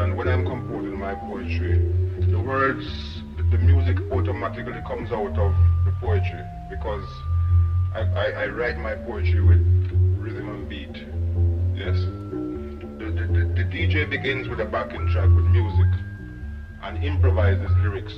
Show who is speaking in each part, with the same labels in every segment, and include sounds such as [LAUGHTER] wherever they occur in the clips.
Speaker 1: Composition, when I'm composing my poetry, the words, the music automatically comes out of the poetry because I, I, I write my poetry with rhythm and beat. Yes. The, the, the, the DJ begins with a backing track with music and improvises lyrics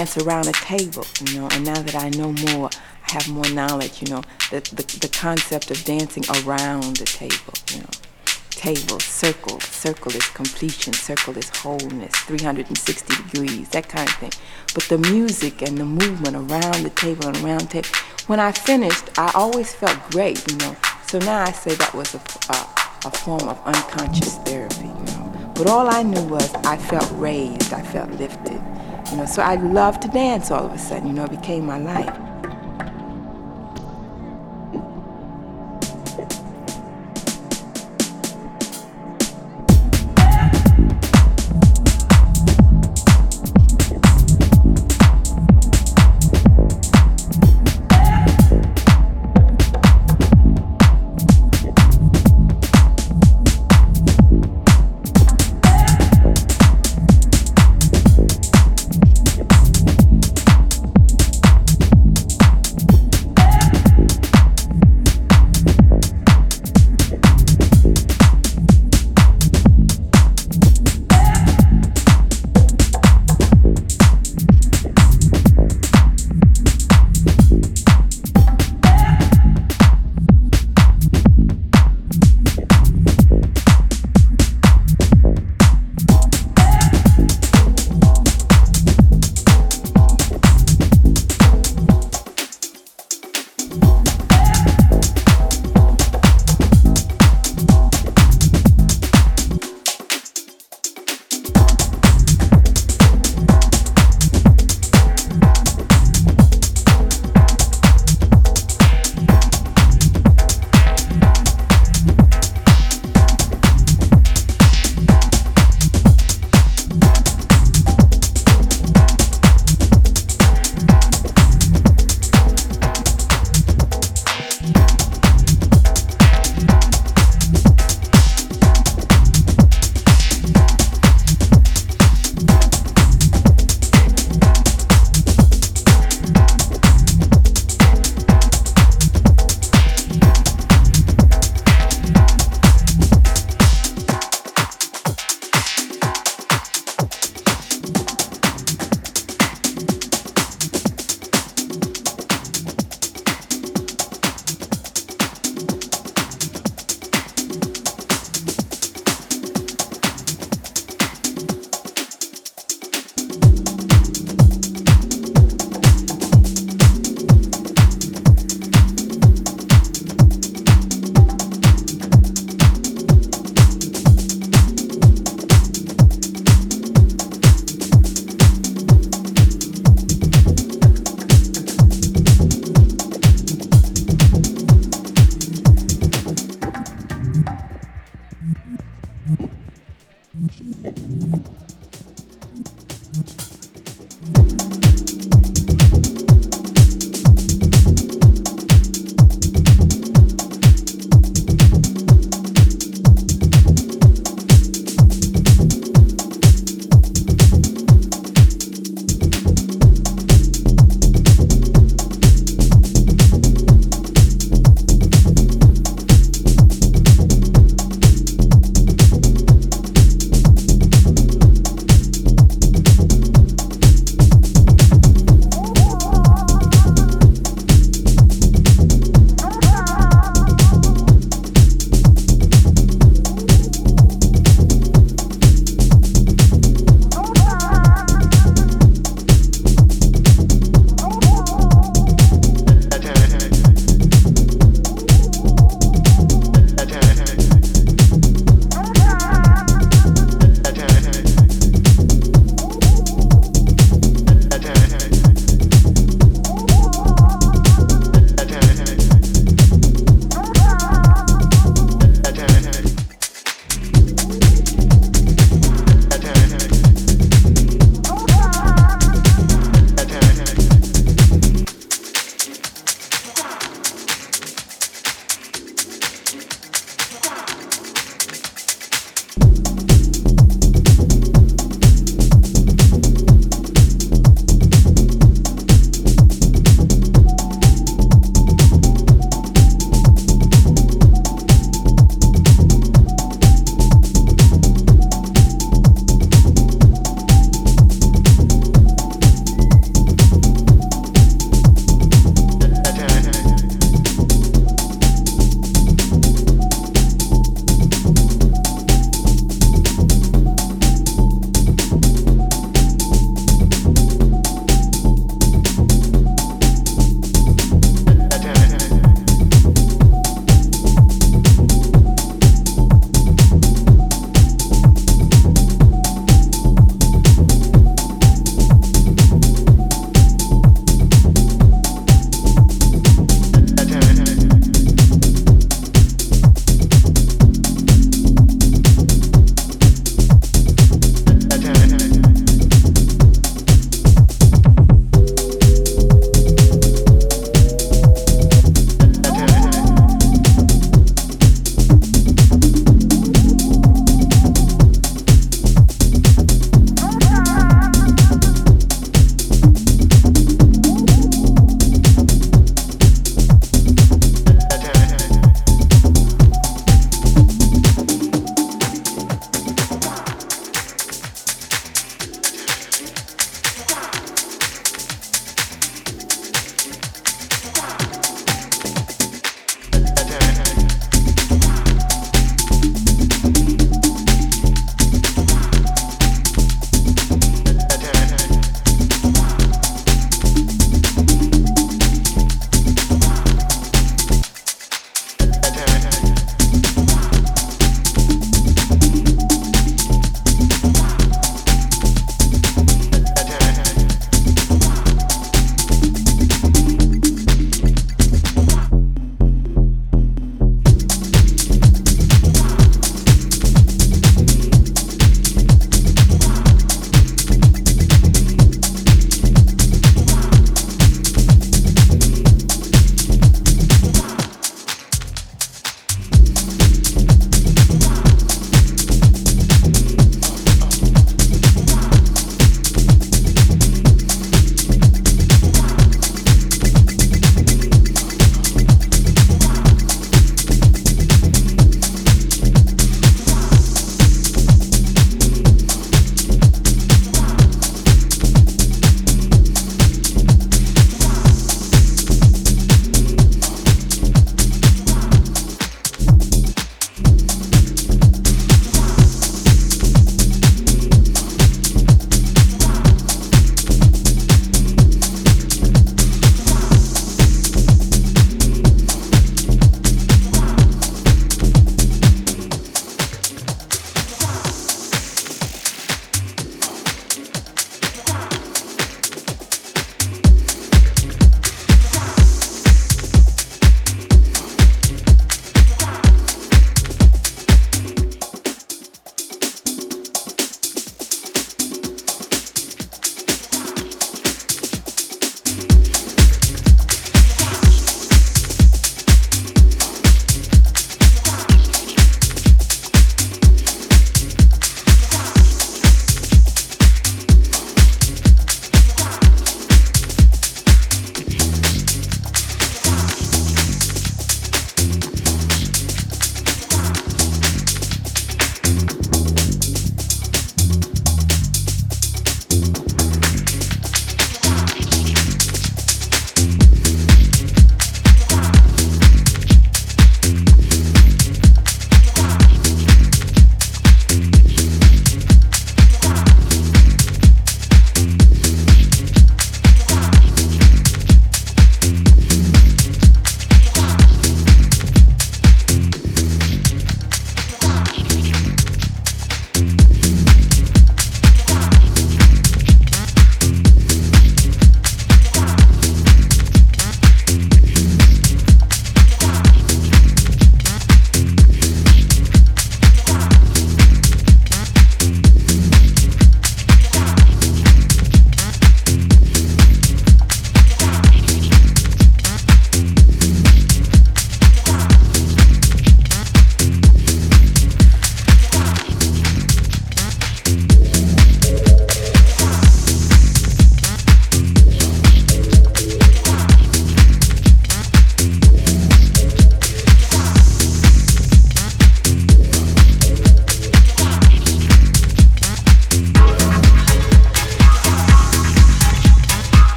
Speaker 2: dance around a table, you know, and now that I know more, I have more knowledge, you know, the, the, the concept of dancing around the table, you know. Table, circle, circle is completion, circle is wholeness, 360 degrees, that kind of thing. But the music and the movement around the table and around the table, when I finished, I always felt great, you know. So now I say that was a, a, a form of unconscious therapy, you know. But all I knew was I felt raised, I felt lifted, you know. So I loved to dance all of a sudden, you know, it became my life.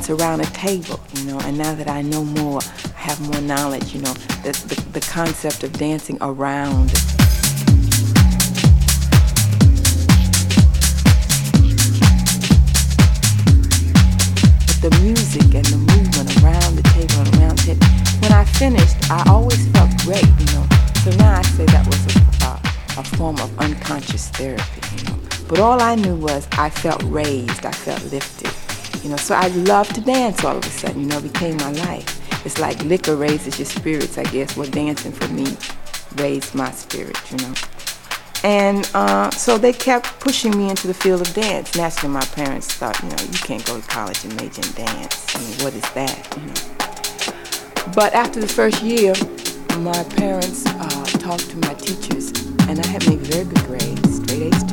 Speaker 2: Dance around a table, you know, and now that I know more, I have more knowledge, you know, the, the, the concept of dancing around. But the music and the movement around the table and around it. When I finished, I always felt great, you know. So now I say that was a, a, a form of unconscious therapy, you know. But all I knew was I felt raised, I felt lifted. You know, so I loved to dance all of a sudden, you know, became my life. It's like liquor raises your spirits, I guess. Well, dancing for me raised my spirit, you know. And uh, so they kept pushing me into the field of dance. Naturally, my parents thought, you know, you can't go to college and major in dance. I mean, what is that, you know? But after the first year, my parents uh, talked to my teachers, and I had made very good grades, straight A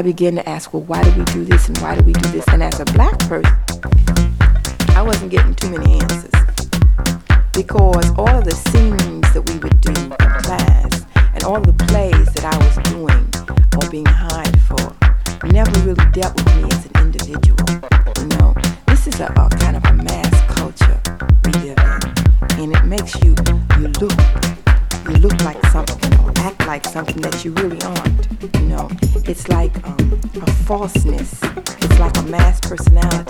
Speaker 2: I began to ask, well, why do we do this and why do we do this? And as a black person, I wasn't getting too many answers because all of the scenes that we would do in class and all the plays that I was doing or being hired for never really dealt with me as an individual. You know, this is a, a kind of a mass culture we live in, and it makes you you look you look like something or act like something that you really aren't. You know, it's like falseness. It's like a mass personality.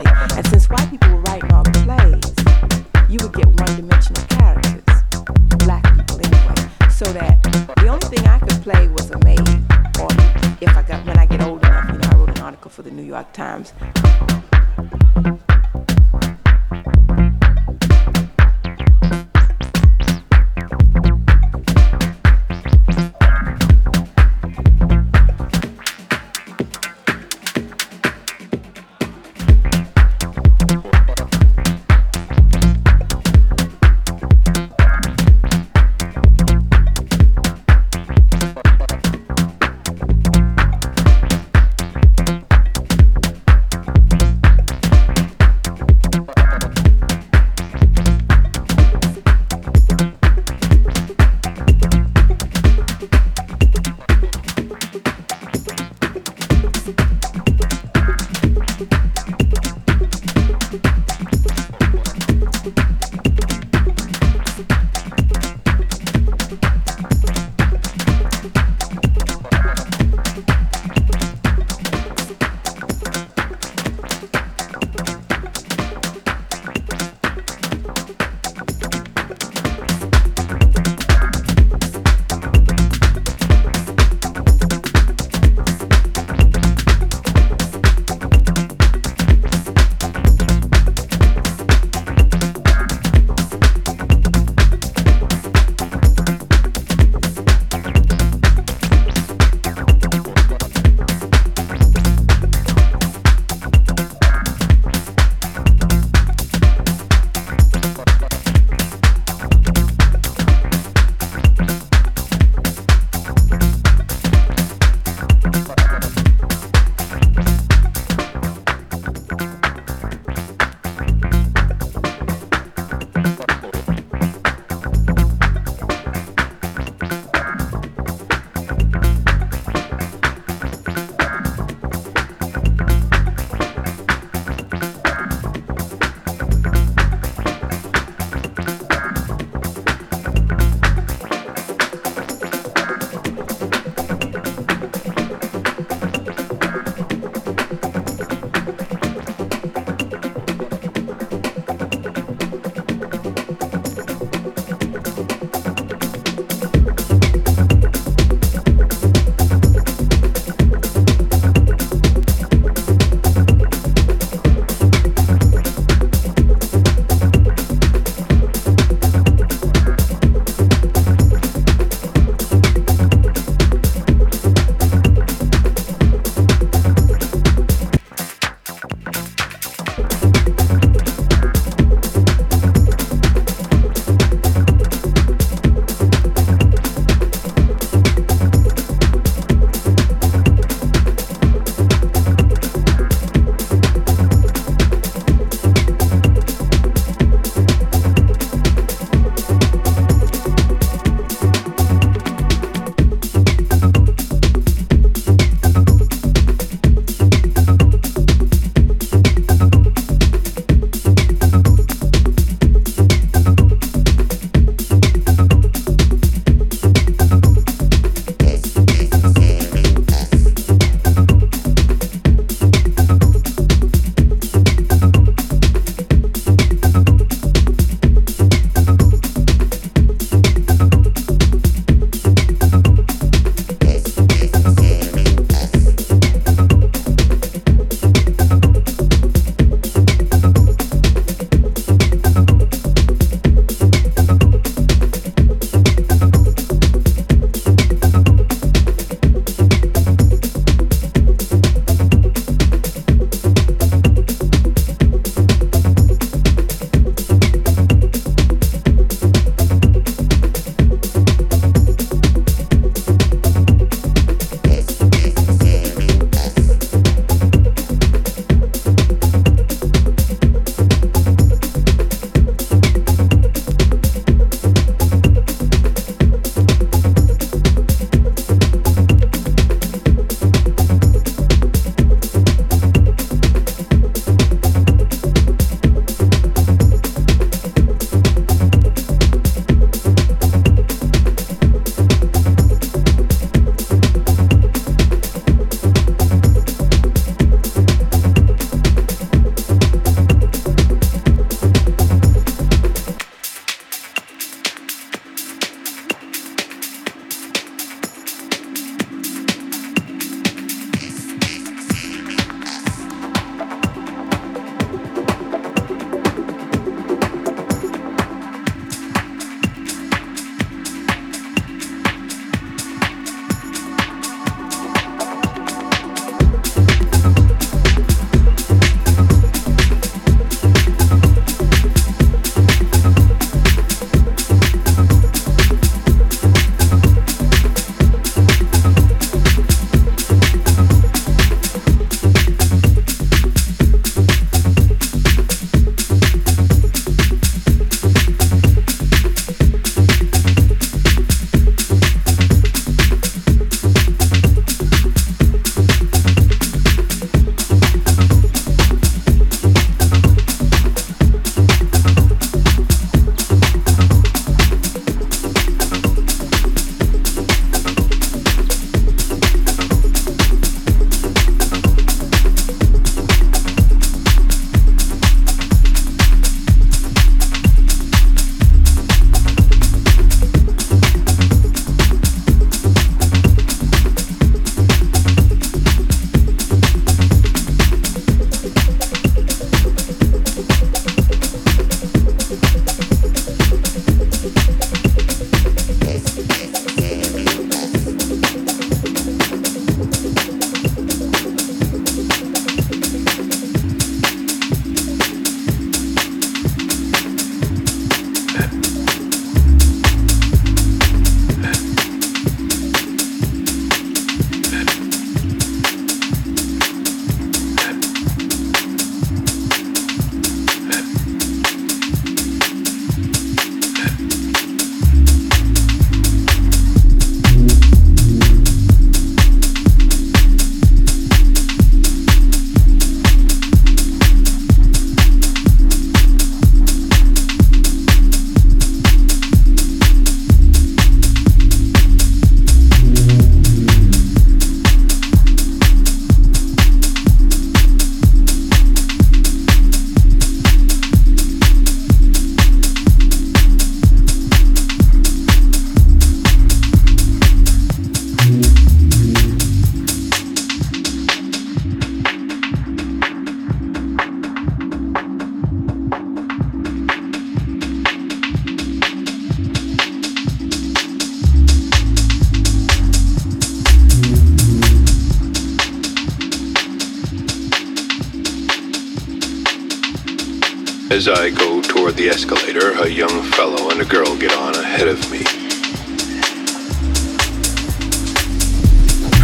Speaker 3: As I go toward the escalator, a young fellow and a girl get on ahead of me.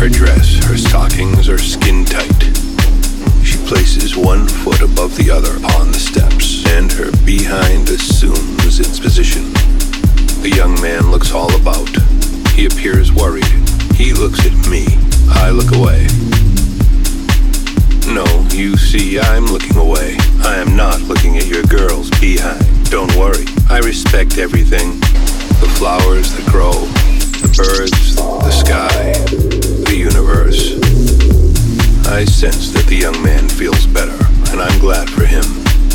Speaker 3: Her dress, her stockings are skin tight. She places one foot above the other upon the steps, and her behind assumes its position. The young man looks all about. He appears worried. He looks at me. I look away. No, you see, I'm looking away. I am not looking at your girl's behind. Don't worry. I respect everything. The flowers that grow, the birds, the sky, the universe. I sense that the young man feels better, and I'm glad for him.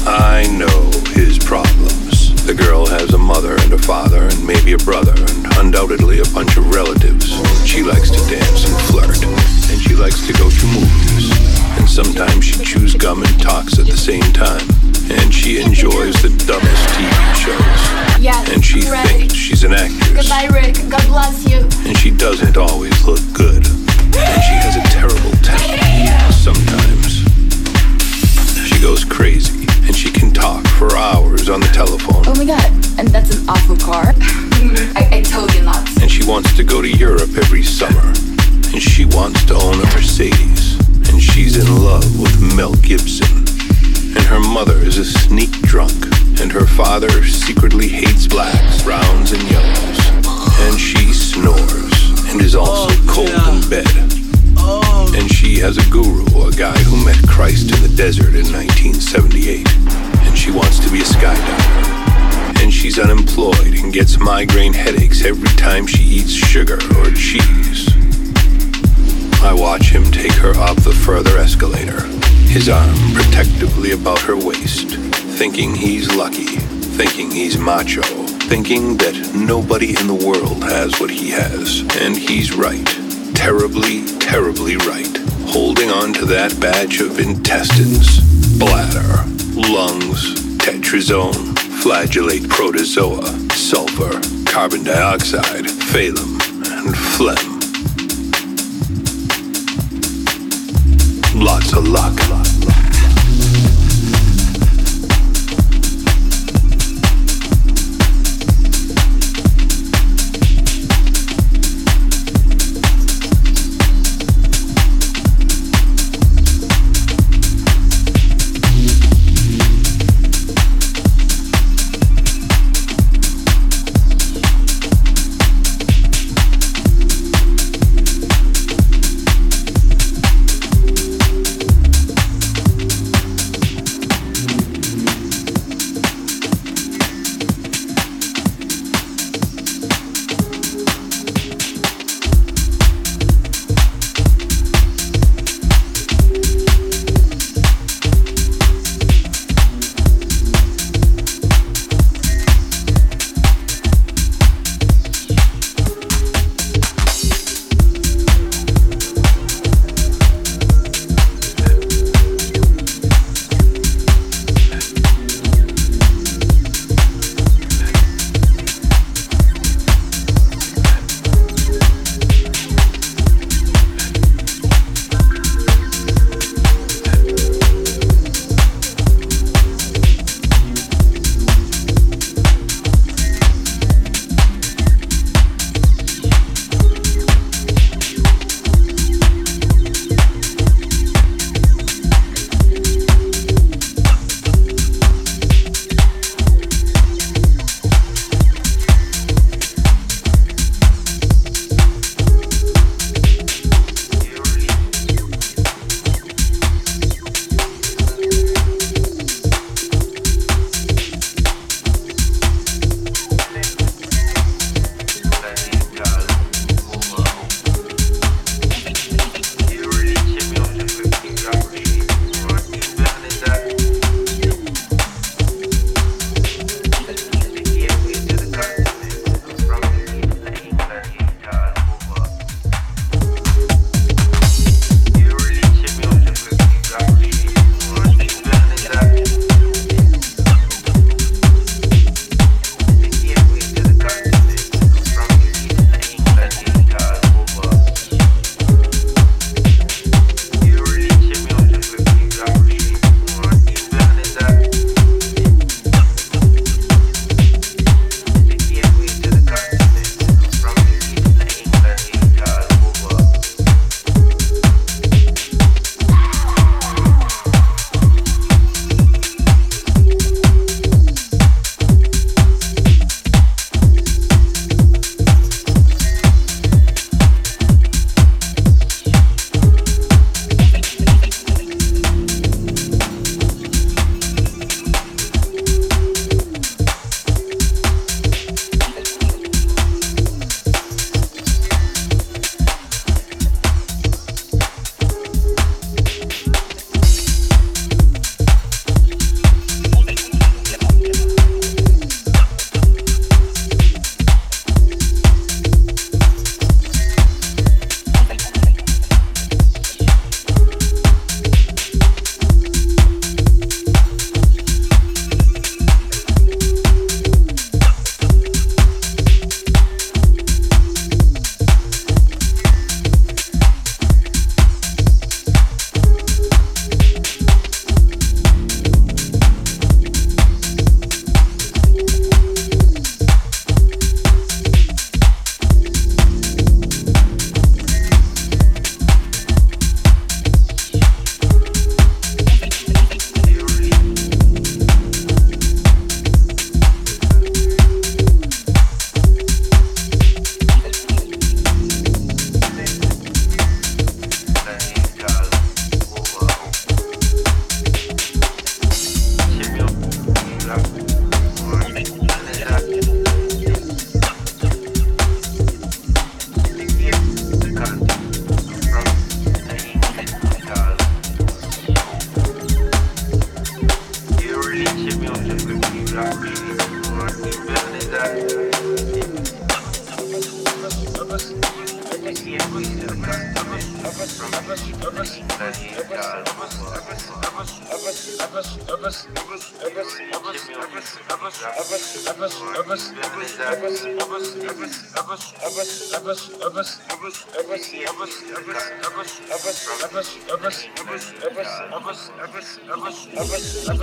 Speaker 3: I know his problems. The girl has a mother and a father, and maybe a brother, and undoubtedly a bunch of relatives. She likes to dance and flirt, and she likes to go to movies. And sometimes she chews gum and talks at the same time. And she enjoys the dumbest TV shows.
Speaker 4: Yes,
Speaker 3: And she
Speaker 4: Ray.
Speaker 3: thinks she's an actress.
Speaker 4: Goodbye, Rick. God bless you.
Speaker 3: And she doesn't always look good. And she has a terrible temper. Sometimes. She goes crazy. And she can talk for hours on the telephone.
Speaker 4: Oh my god, and that's an awful car. [LAUGHS] I, I told you not.
Speaker 3: And she wants to go to Europe every summer. And she wants to own a Mercedes. And she's in love with Mel Gibson. And her mother is a sneak drunk. And her father secretly hates blacks, browns, and yellows. And she snores. And is also oh, cold in bed. Oh. And she has a guru, a guy who met Christ in the desert in 1978. And she wants to be a skydiver. And she's unemployed and gets migraine headaches every time she eats sugar or cheese. I watch him take her up the further escalator, his arm protectively about her waist, thinking he's lucky, thinking he's macho, thinking that nobody in the world has what he has. And he's right. Terribly, terribly right. Holding on to that batch of intestines, bladder, lungs, tetrazone, flagellate protozoa, sulfur, carbon dioxide, phalum, and phlegm. Lots of luck.
Speaker 5: Sun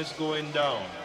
Speaker 5: is going down.